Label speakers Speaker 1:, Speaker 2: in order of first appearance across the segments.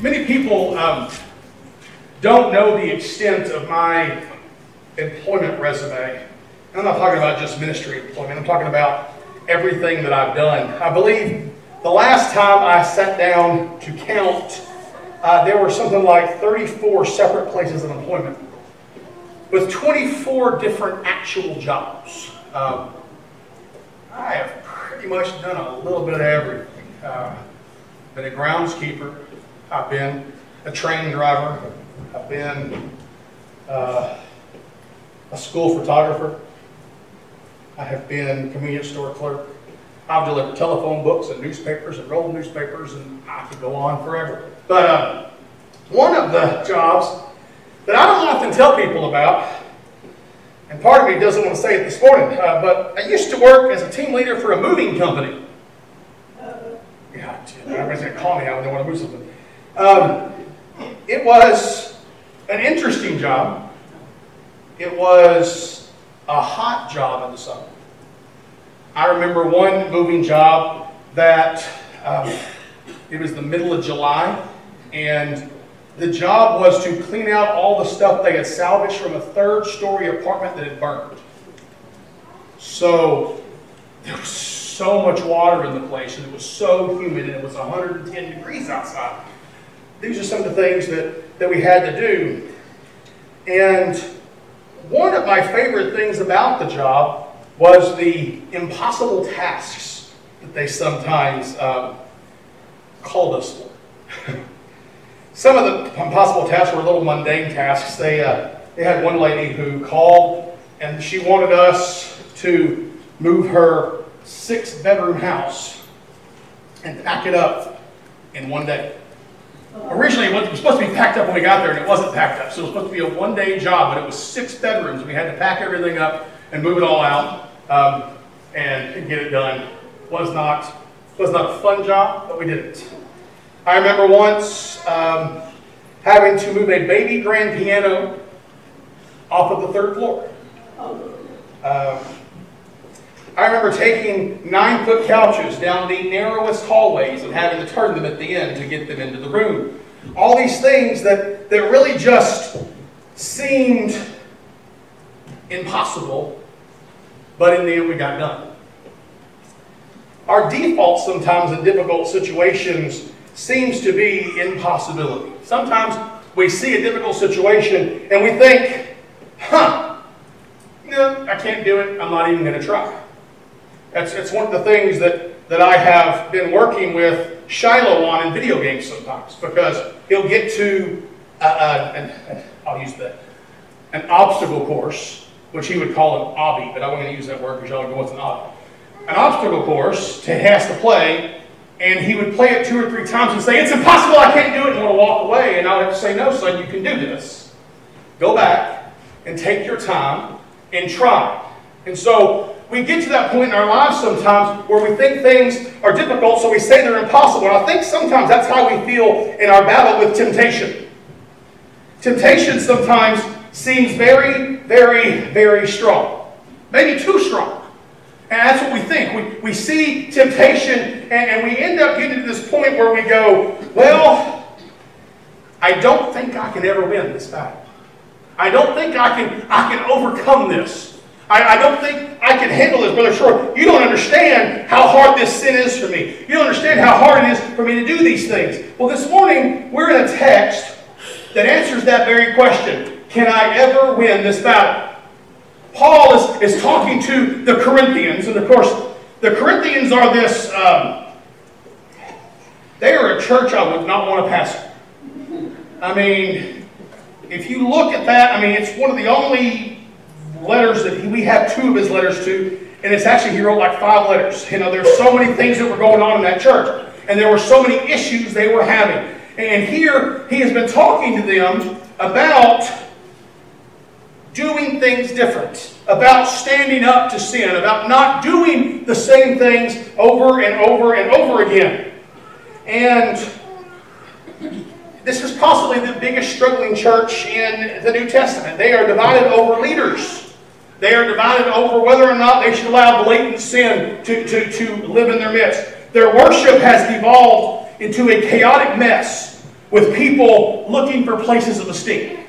Speaker 1: Many people um, don't know the extent of my employment resume. I'm not talking about just ministry employment, I'm talking about everything that I've done. I believe the last time I sat down to count, uh, there were something like 34 separate places of employment with 24 different actual jobs. Um, I have pretty much done a little bit of everything. Uh, been a groundskeeper, I've been a train driver, I've been uh, a school photographer, I have been convenience store clerk, I've delivered telephone books and newspapers and rolled newspapers, and I could go on forever. But uh, one of the jobs that I don't often tell people about, and part of me doesn't want to say it this morning, uh, but I used to work as a team leader for a moving company. Yeah, everybody's going to call me out when they want to move something. Um, it was an interesting job. It was a hot job in the summer. I remember one moving job that um, it was the middle of July, and the job was to clean out all the stuff they had salvaged from a third story apartment that had burned. So there was so much water in the place, and it was so humid, and it was 110 degrees outside. These are some of the things that, that we had to do. And one of my favorite things about the job was the impossible tasks that they sometimes um, called us for. Some of the impossible tasks were little mundane tasks. They, uh, they had one lady who called and she wanted us to move her six bedroom house and pack it up in one day. Originally, it was supposed to be packed up when we got there, and it wasn't packed up. So it was supposed to be a one day job, but it was six bedrooms. We had to pack everything up and move it all out um, and get it done. Was not, was not a fun job, but we did it. I remember once um, having to move a baby grand piano off of the third floor. Um, I remember taking nine foot couches down the narrowest hallways and having to turn them at the end to get them into the room. All these things that, that really just seemed impossible but in the end, we got done. Our default sometimes in difficult situations seems to be impossibility. Sometimes we see a difficult situation and we think, huh, no, I can't do it. I'm not even going to try. That's, that's one of the things that, that I have been working with Shiloh on in video games sometimes because he'll get to, uh, uh, and I'll use the, an obstacle course which he would call an obby, but I wasn't going to use that word because y'all go, what's an obby? An obstacle course to has to play, and he would play it two or three times and say, It's impossible, I can't do it, and want to walk away. And I would have to say, No, son, you can do this. Go back and take your time and try. And so we get to that point in our lives sometimes where we think things are difficult, so we say they're impossible. And I think sometimes that's how we feel in our battle with temptation. Temptation sometimes seems very, very, very strong. Maybe too strong. And that's what we think. We, we see temptation and, and we end up getting to this point where we go, well, I don't think I can ever win this battle. I don't think I can, I can overcome this. I, I don't think I can handle this, Brother Short. You don't understand how hard this sin is for me. You don't understand how hard it is for me to do these things. Well, this morning, we're in a text that answers that very question. Can I ever win this battle? Paul is, is talking to the Corinthians, and of course, the Corinthians are this, um, they are a church I would not want to pastor. I mean, if you look at that, I mean, it's one of the only letters that he, we have two of his letters to, and it's actually, he wrote like five letters. You know, there's so many things that were going on in that church, and there were so many issues they were having. And here, he has been talking to them about doing things different, about standing up to sin, about not doing the same things over and over and over again. And this is possibly the biggest struggling church in the New Testament. They are divided over leaders. They are divided over whether or not they should allow blatant sin to, to, to live in their midst. Their worship has devolved into a chaotic mess with people looking for places of esteem.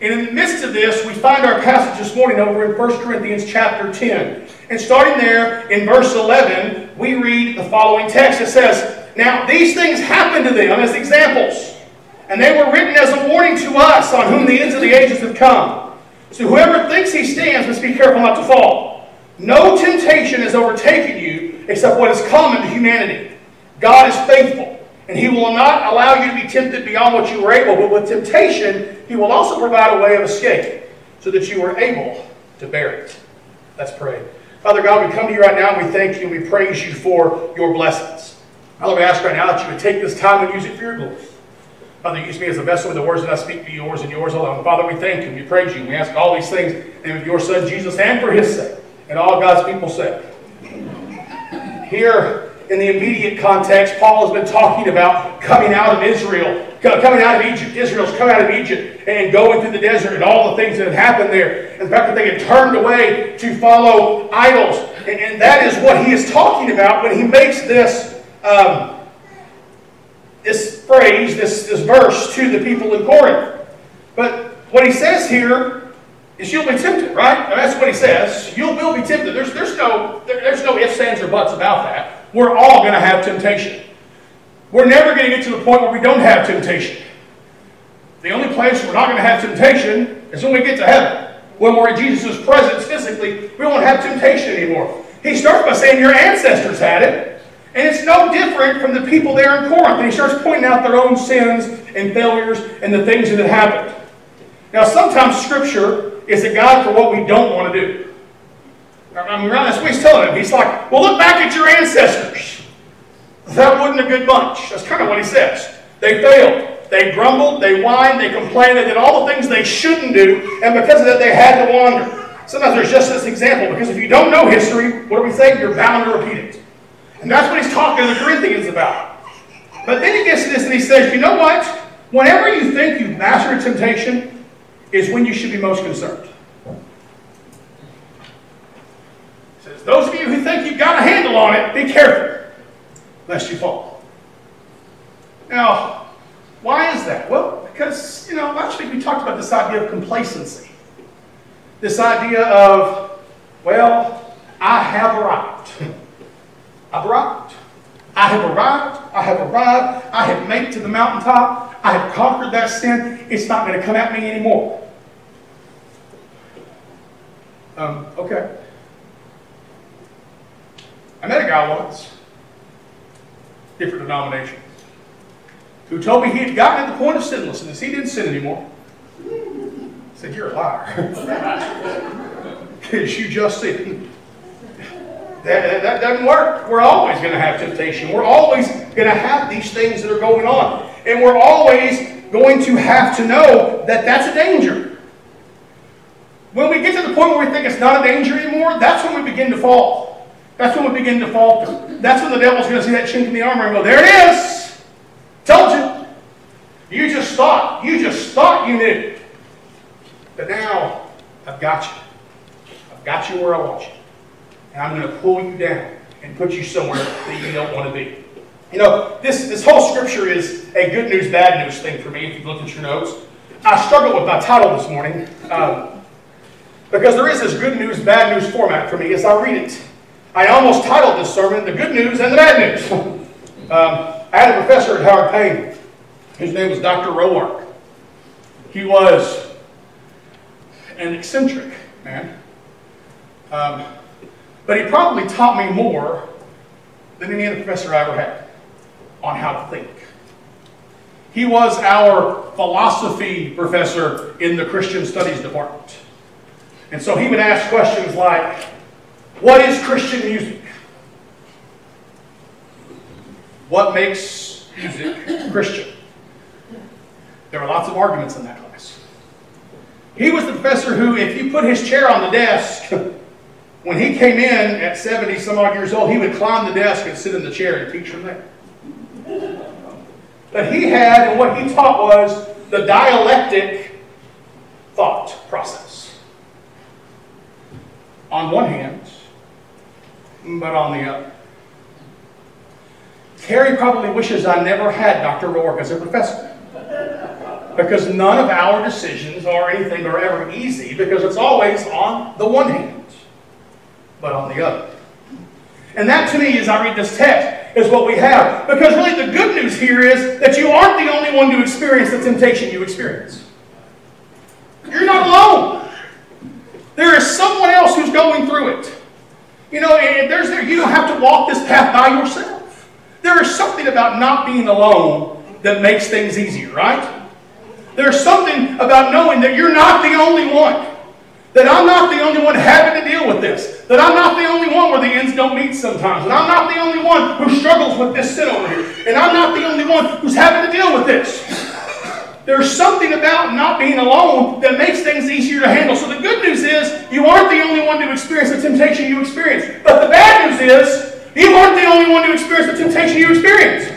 Speaker 1: And in the midst of this, we find our passage this morning over in 1 Corinthians chapter 10. And starting there in verse 11, we read the following text. It says, Now these things happened to them as examples, and they were written as a warning to us on whom the ends of the ages have come. So whoever thinks he stands must be careful not to fall. No temptation has overtaken you except what is common to humanity. God is faithful, and he will not allow you to be tempted beyond what you are able, but with temptation, he will also provide a way of escape so that you are able to bear it. Let's pray. Father God, we come to you right now and we thank you and we praise you for your blessings. Father, we ask right now that you would take this time and use it for your glory. Father, use me as a vessel with the words that I speak be yours and yours alone. Father, we thank you. We praise you. We ask all these things in of your Son, Jesus, and for his sake. And all God's people say. Here, in the immediate context, Paul has been talking about coming out of Israel, coming out of Egypt. Israel's come out of Egypt and going through the desert and all the things that had happened there. And the fact that they had turned away to follow idols. And, and that is what he is talking about when he makes this, um, this phrase, this, this verse to the people in Corinth. But what he says here is you'll be tempted, right? Now, that's what he says. You will be tempted. There's, there's, no, there, there's no ifs, ands, or buts about that. We're all going to have temptation. We're never going to get to the point where we don't have temptation. The only place we're not going to have temptation is when we get to heaven. When we're in Jesus' presence physically, we won't have temptation anymore. He starts by saying your ancestors had it. And it's no different from the people there in Corinth. And he starts pointing out their own sins and failures and the things that had happened. Now, sometimes Scripture is a guide for what we don't want to do. I mean, that's what he's telling him. He's like, well, look back at your ancestors. That wasn't a good bunch. That's kind of what he says. They failed. They grumbled, they whined, they complained, they did all the things they shouldn't do, and because of that, they had to wander. Sometimes there's just this example, because if you don't know history, what do we say? You're bound to repeat it. And that's what he's talking to the Corinthians about. But then he gets to this and he says, you know what? Whenever you think you've mastered temptation, is when you should be most concerned. He says, those of you who think you've got a handle on it, be careful lest you fall. Now, why is that? Well, because, you know, last week we talked about this idea of complacency. This idea of, well, I have arrived. I've arrived. I have arrived. I have arrived. I have made it to the mountaintop. I have conquered that sin. It's not going to come at me anymore. Um, okay. I met a guy once, different denomination, who told me he had gotten to the point of sinlessness. He didn't sin anymore. I said, You're a liar. Because you just sinned. That, that, doesn't work. We're always going to have temptation. We're always going to have these things that are going on. And we're always going to have to know that that's a danger. When we get to the point where we think it's not a danger anymore, that's when we begin to fall. That's when we begin to falter. That's when the devil's going to see that chink in the armor and go, there it is. Told you. You just thought. You just thought you knew. But now, I've got you. I've got you where I want you. And I'm going to pull you down and put you somewhere that you don't want to be. You know, this, this whole scripture is a good news, bad news thing for me, if you look at your notes. I struggled with my title this morning um, because there is this good news, bad news format for me as I read it. I almost titled this sermon The Good News and the Bad News. um, I had a professor at Howard Payne. His name was Dr. Roark. He was an eccentric man. Um, but he probably taught me more than any other professor I ever had on how to think. He was our philosophy professor in the Christian Studies department. And so he would ask questions like, what is Christian music? What makes music Christian? There were lots of arguments in that class. He was the professor who, if you put his chair on the desk, when he came in at 70 some odd years old, he would climb the desk and sit in the chair and teach from there. But he had, and what he taught was the dialectic thought process. On one hand, but on the other. Carrie probably wishes I never had Dr. Roark as a professor. because none of our decisions or anything are ever easy because it's always on the one hand, but on the other. And that to me, as I read this text, is what we have. Because really the good news here is that you aren't the only one to experience the temptation you experience. You're not alone. There is someone else who's going through it. You know, there's there, you don't have to walk this path by yourself. There is something about not being alone that makes things easier, right? There's something about knowing that you're not the only one. That I'm not the only one having to deal with this. That I'm not the only one where the ends don't meet sometimes. And I'm not the only one who struggles with this sin over here. And I'm not the only one who's having to deal with this. There's something about not being alone that makes things easier to handle. So the good news is you aren't the only one to experience the temptation you experience. But the bad news is you aren't the only one to experience the temptation you experience.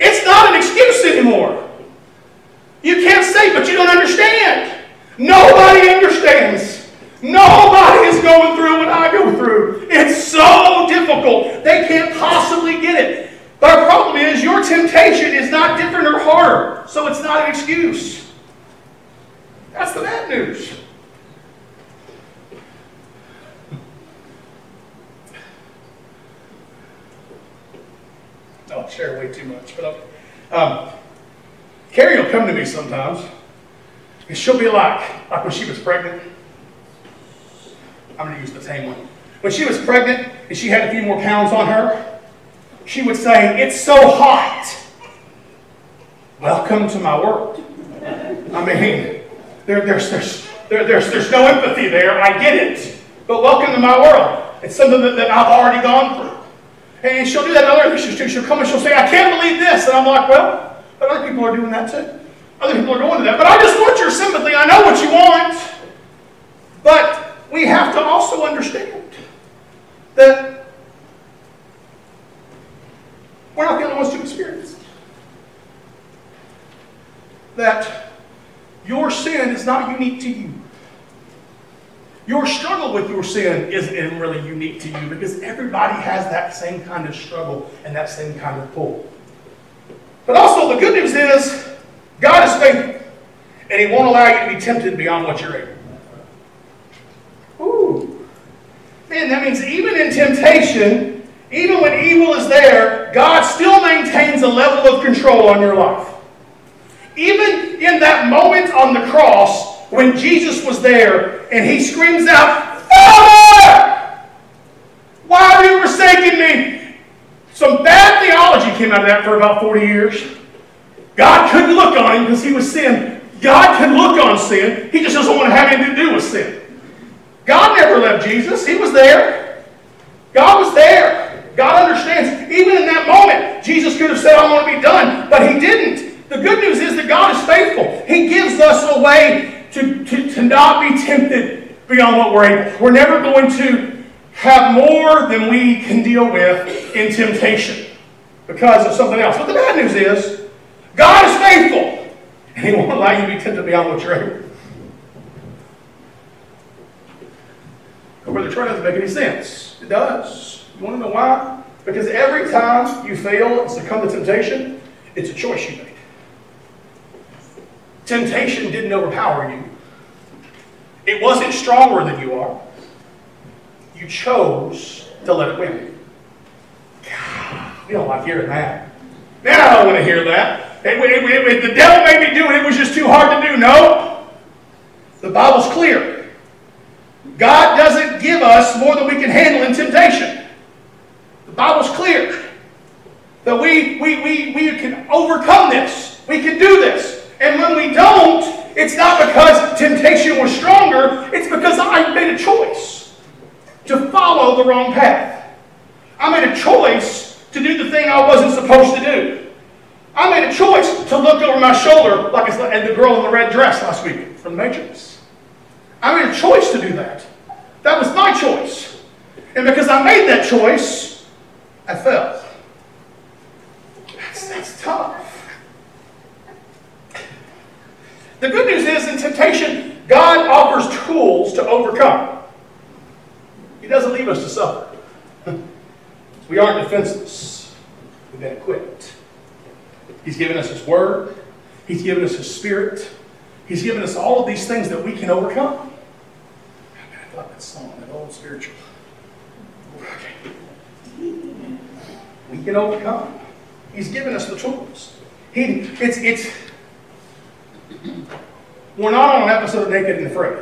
Speaker 1: It's not an excuse anymore. You can't say, but you don't understand. Nobody understands. Nobody is going through what I go through. It's so difficult. They can't possibly get it. But our problem is your temptation is not different or harder, so it's not an excuse. That's the bad news. I'll share way too much, but um, Carrie will come to me sometimes, and she'll be like, like when she was pregnant. I'm going to use the same one. When she was pregnant and she had a few more pounds on her, she would say, It's so hot. Welcome to my world. I mean, there, there's, there's, there, there's, there's no empathy there. I get it. But welcome to my world. It's something that, that I've already gone through. And she'll do that in other issues too. She'll come and she'll say, I can't believe this. And I'm like, well, but other people are doing that too. Other people are going to that. But I just want your sympathy. I know what you want. But we have to also understand that we're not the only ones to experience. That your sin is not unique to you. Your struggle with your sin isn't really unique to you because everybody has that same kind of struggle and that same kind of pull. But also, the good news is God is faithful and He won't allow you to be tempted beyond what you're able. That means even in temptation, even when evil is there, God still maintains a level of control on your life. Even in that moment on the cross, when Jesus was there and he screams out, Father! Why have you forsaken me? Some bad theology came out of that for about 40 years. God couldn't look on him because he was sin. God can look on sin. He just doesn't want to have anything to do with sin. God never left Jesus. He there. God was there. God understands. Even in that moment, Jesus could have said, I want to be done, but he didn't. The good news is that God is faithful. He gives us a way to, to, to not be tempted beyond what we're able. We're never going to have more than we can deal with in temptation because of something else. But the bad news is, God is faithful, and He won't allow you to be tempted beyond what you're able. But whether try doesn't make any sense. It does. You want to know why? Because every time you fail and succumb to temptation, it's a choice you made. Temptation didn't overpower you. It wasn't stronger than you are. You chose to let it win. God, we don't like hearing that. Man, I don't want to hear that. It, it, it, the devil made me do it. It was just too hard to do. No. The Bible's clear. God doesn't give us more than we can handle in temptation. The Bible's clear that we, we, we, we can overcome this. We can do this. And when we don't, it's not because temptation was stronger, it's because I made a choice to follow the wrong path. I made a choice to do the thing I wasn't supposed to do. I made a choice to look over my shoulder like the girl in the red dress last week from The Matrix. I made a choice to do that. That was my choice. And because I made that choice, I fell. That's, that's tough. The good news is in temptation, God offers tools to overcome. He doesn't leave us to suffer. we aren't defenseless. We've been equipped. He's given us His Word. He's given us His Spirit. He's given us all of these things that we can overcome. Love that song, that old spiritual. We can overcome. He's given us the tools. He, it's, it's, we're not on an episode of Naked and Afraid.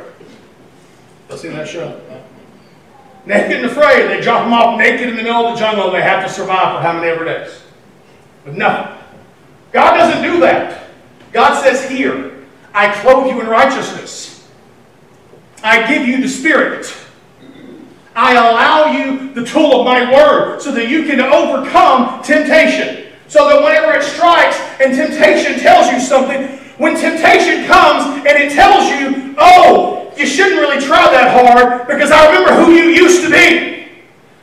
Speaker 1: You seen that show? Naked and Afraid, they drop them off naked in the middle of the jungle and they have to survive for how many ever days? With nothing. God doesn't do that. God says, Here, I clothe you in righteousness. I give you the Spirit. I allow you the tool of my word so that you can overcome temptation. So that whenever it strikes and temptation tells you something, when temptation comes and it tells you, oh, you shouldn't really try that hard because I remember who you used to be.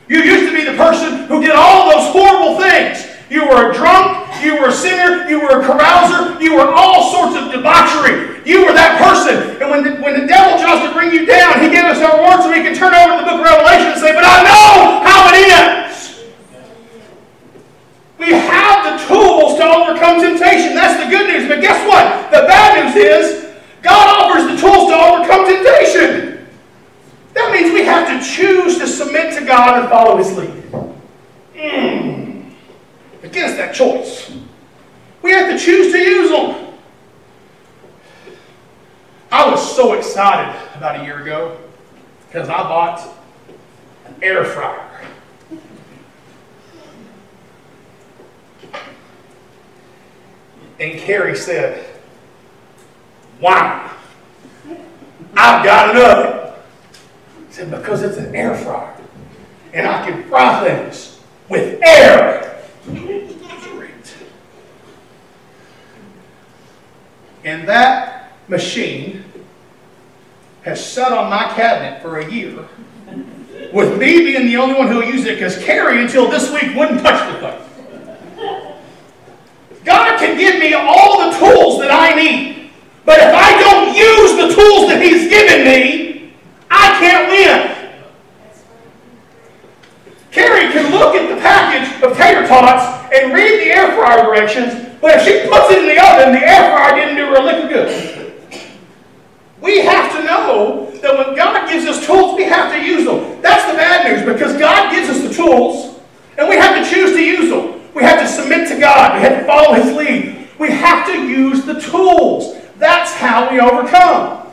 Speaker 1: You used to be the person who did all those horrible things. You were a drunk, you were a sinner, you were a carouser, you were all sorts of debauchery. You were that person. And when when bring you down, he gave us our word so we can turn over the book of Revelation and say, But I know how it ends. We have the tools to overcome temptation. That's the good news. But guess what? The bad news is God offers the tools to overcome temptation. That means we have to choose to submit to God and follow His lead. Mm against that choice. We have to choose to use them. I was so excited about a year ago because I bought an air fryer. And Carrie said, Why? I've got an oven. I said, Because it's an air fryer. And I can fry things with air. And that machine has sat on my cabinet for a year, with me being the only one who used it because Carrie, until this week, wouldn't touch the thing. God can give me all the tools that I need, but if I don't use the tools that He's given me, I can't win. Carrie can look at the package of tater tots and read the air fryer directions but if she puts it in the oven, the air fryer didn't do her a lick of good. We have to know that when God gives us tools, we have to use them. That's the bad news because God gives us the tools and we have to choose to use them. We have to submit to God. We have to follow His lead. We have to use the tools. That's how we overcome.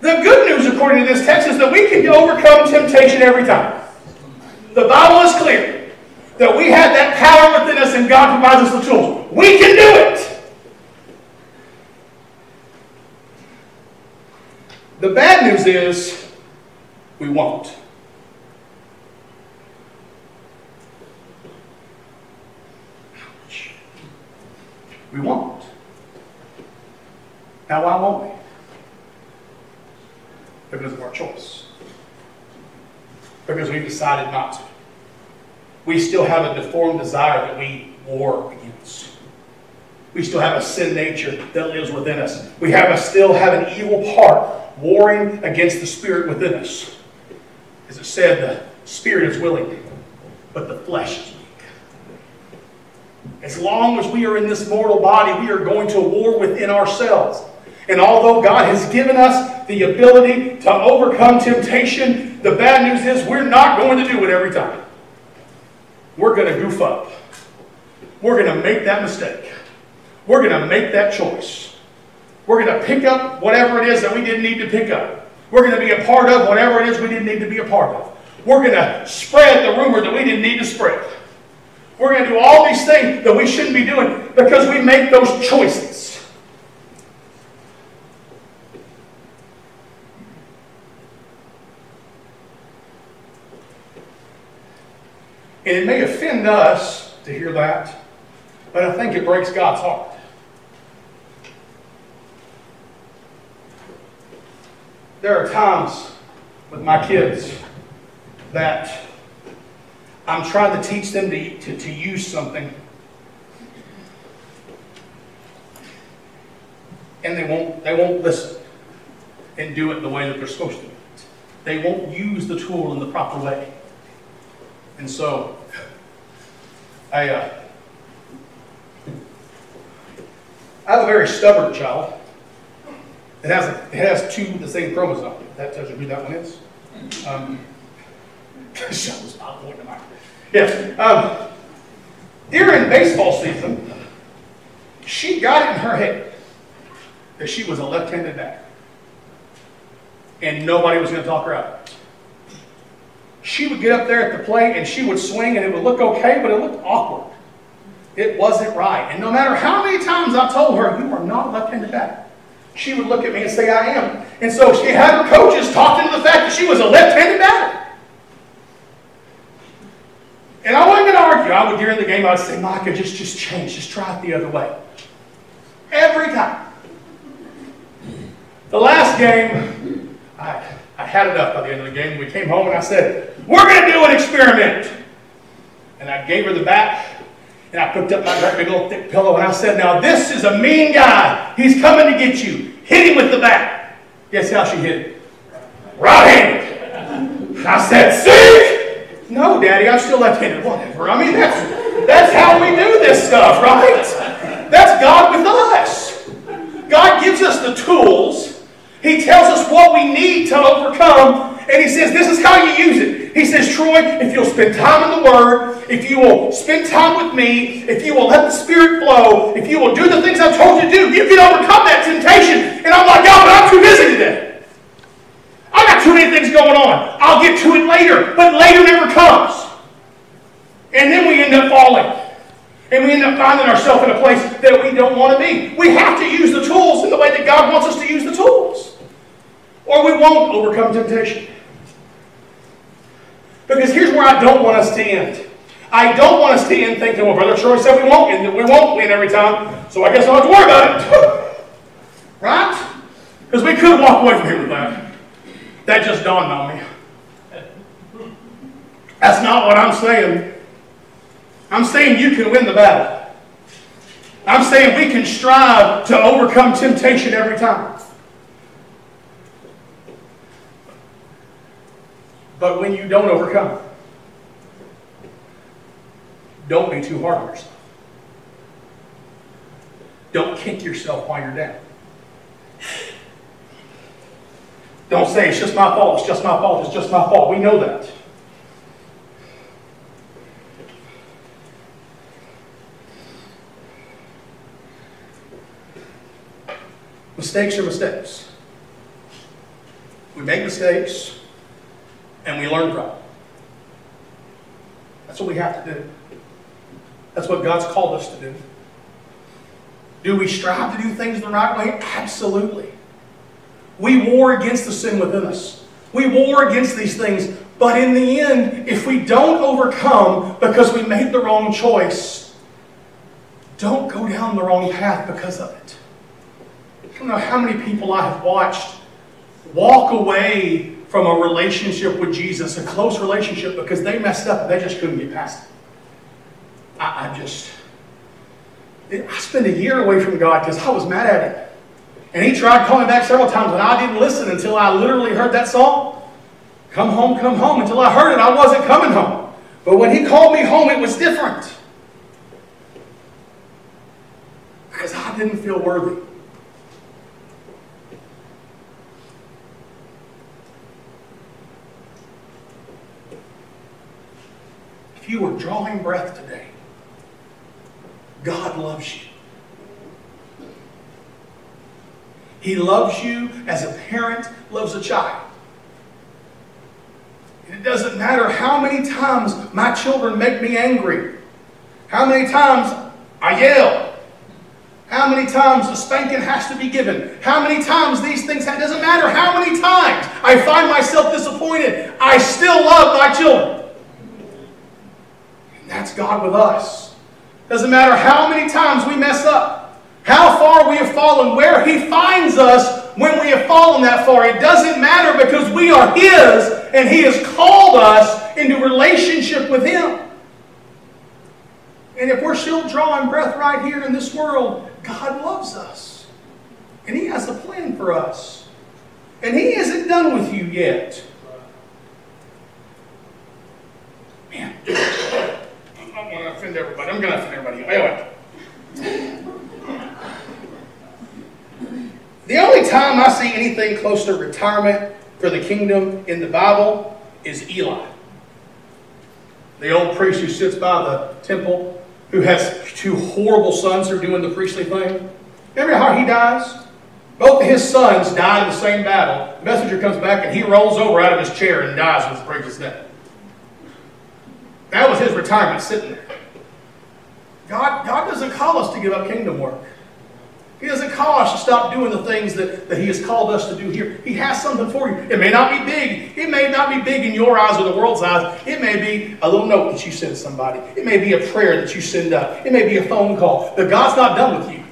Speaker 1: The good news, according to this text, is that we can overcome temptation every time. The Bible is clear that we have that power within us and God provides us the tools. We can do it. The bad news is we won't. We won't. Now, why won't we? Because of our choice. Because we've decided not to. We still have a deformed desire that we war against. We still have a sin nature that lives within us. We have a, still have an evil part warring against the spirit within us. As it said, the spirit is willing, but the flesh is weak. As long as we are in this mortal body, we are going to war within ourselves. And although God has given us the ability to overcome temptation, the bad news is we're not going to do it every time. We're going to goof up. We're going to make that mistake. We're going to make that choice. We're going to pick up whatever it is that we didn't need to pick up. We're going to be a part of whatever it is we didn't need to be a part of. We're going to spread the rumor that we didn't need to spread. We're going to do all these things that we shouldn't be doing because we make those choices. And it may offend us to hear that, but I think it breaks God's heart. There are times with my kids that I'm trying to teach them to, to, to use something and they won't they won't listen and do it the way that they're supposed to. They won't use the tool in the proper way. And so I uh, I have a very stubborn child. It has, it has two the same chromosome. That tells you who that one is. Um, stop pointing to Yes. Um, during baseball season, she got it in her head that she was a left-handed batter. And nobody was going to talk her out. She would get up there at the plate and she would swing and it would look okay, but it looked awkward. It wasn't right. And no matter how many times I told her, you are not a left-handed batter, she would look at me and say, I am. And so she had her coaches talk into the fact that she was a left-handed batter. And I wasn't going to argue. I would, during the game, I would say, Micah, just, just change. Just try it the other way. Every time. The last game, I, I had it up by the end of the game. We came home and I said, we're going to do an experiment. And I gave her the bat, and I picked up my big old thick pillow, and I said, now this is a mean guy. He's coming to get you. Hit him with the bat. Guess how she hit it? Right-handed. I said, see? No, Daddy, I'm still left-handed. Whatever. I mean, that's, that's how we do this stuff, right? That's God with us. God gives us the tools. He tells us what we need to overcome. And he says, this is how you use it. He says, Troy, if you'll spend time in the Word, if you will spend time with me, if you will let the Spirit flow, if you will do the things I've told you to do, you can overcome that temptation. And I'm like, God, but I'm too busy today. I got too many things going on. I'll get to it later, but later never comes. And then we end up falling. And we end up finding ourselves in a place that we don't want to be. We have to use the tools in the way that God wants us to use the tools. Or we won't overcome temptation. Because here's where I don't want us to end. I don't want us to end thinking, well, Brother Troy said we won't win, we won't win every time, so I guess I don't have to worry about it. right? Because we could walk away from here with that. That just dawned on me. That's not what I'm saying. I'm saying you can win the battle. I'm saying we can strive to overcome temptation every time. But when you don't overcome, don't be too hard on yourself. Don't kick yourself while you're down. Don't say, it's just my fault, it's just my fault, it's just my fault. We know that. Mistakes are mistakes. We make mistakes and we learn from them. That's what we have to do. That's what God's called us to do. Do we strive to do things the right way? Absolutely. We war against the sin within us. We war against these things. But in the end, if we don't overcome because we made the wrong choice, don't go down the wrong path because of it. I don't know how many people I have watched walk away from a relationship with Jesus, a close relationship, because they messed up they just couldn't get past it. I, I just, I spent a year away from God because I was mad at Him. And he tried calling back several times, and I didn't listen until I literally heard that song. Come home, come home. Until I heard it, I wasn't coming home. But when he called me home, it was different. Because I didn't feel worthy. You were drawing breath today, God loves you. He loves you as a parent loves a child. And it doesn't matter how many times my children make me angry, how many times I yell, how many times a spanking has to be given, how many times these things. It doesn't matter how many times I find myself disappointed, I still love my children. That's God with us. Doesn't matter how many times we mess up. How far we have fallen, where He finds us when we have fallen that far. It doesn't matter because we are His and He has called us into relationship with Him. And if we're still drawing breath right here in this world, God loves us. And He has a plan for us. And He isn't done with you yet. Man, I'm going to offend everybody. I'm going to offend everybody. Anyway. The only time I see anything close to retirement for the kingdom in the Bible is Eli. The old priest who sits by the temple, who has two horrible sons who are doing the priestly thing. Remember how he dies? Both of his sons die in the same battle. The messenger comes back and he rolls over out of his chair and dies with breaks his neck. That was his retirement sitting there. God, God doesn't call us to give up kingdom work. He doesn't call us to stop doing the things that, that He has called us to do here. He has something for you. It may not be big. It may not be big in your eyes or the world's eyes. It may be a little note that you send somebody. It may be a prayer that you send up. It may be a phone call. But God's not done with you.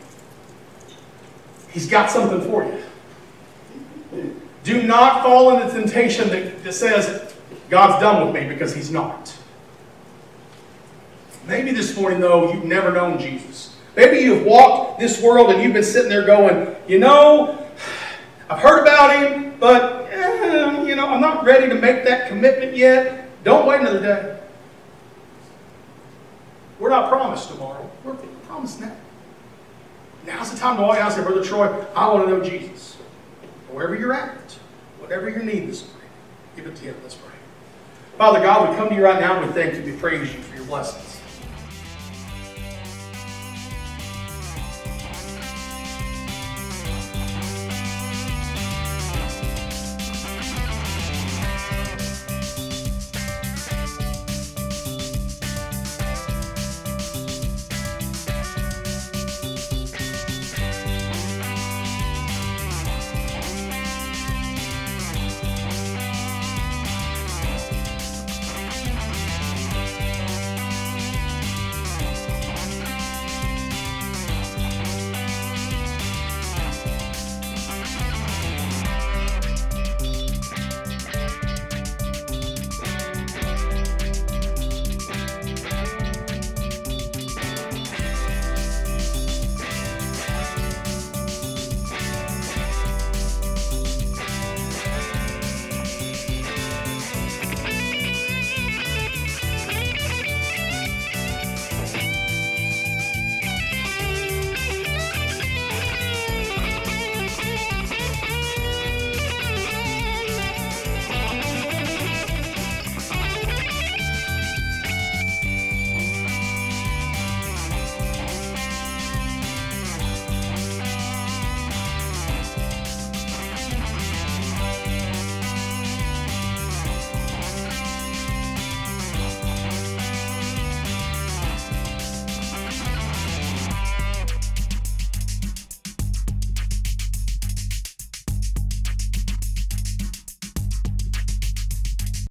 Speaker 1: He's got something for you. Do not fall into temptation that, that says, God's done with me because He's not. Maybe this morning, though, you've never known Jesus. Maybe you've walked this world and you've been sitting there going, you know, I've heard about him, but, eh, you know, I'm not ready to make that commitment yet. Don't wait another day. We're not promised tomorrow. We're promised now. Now's the time to walk out and say, Brother Troy, I want to know Jesus. Wherever you're at, whatever your need this morning, give it to him. Let's pray. Father God, we come to you right now and we thank you. We praise you for your blessings.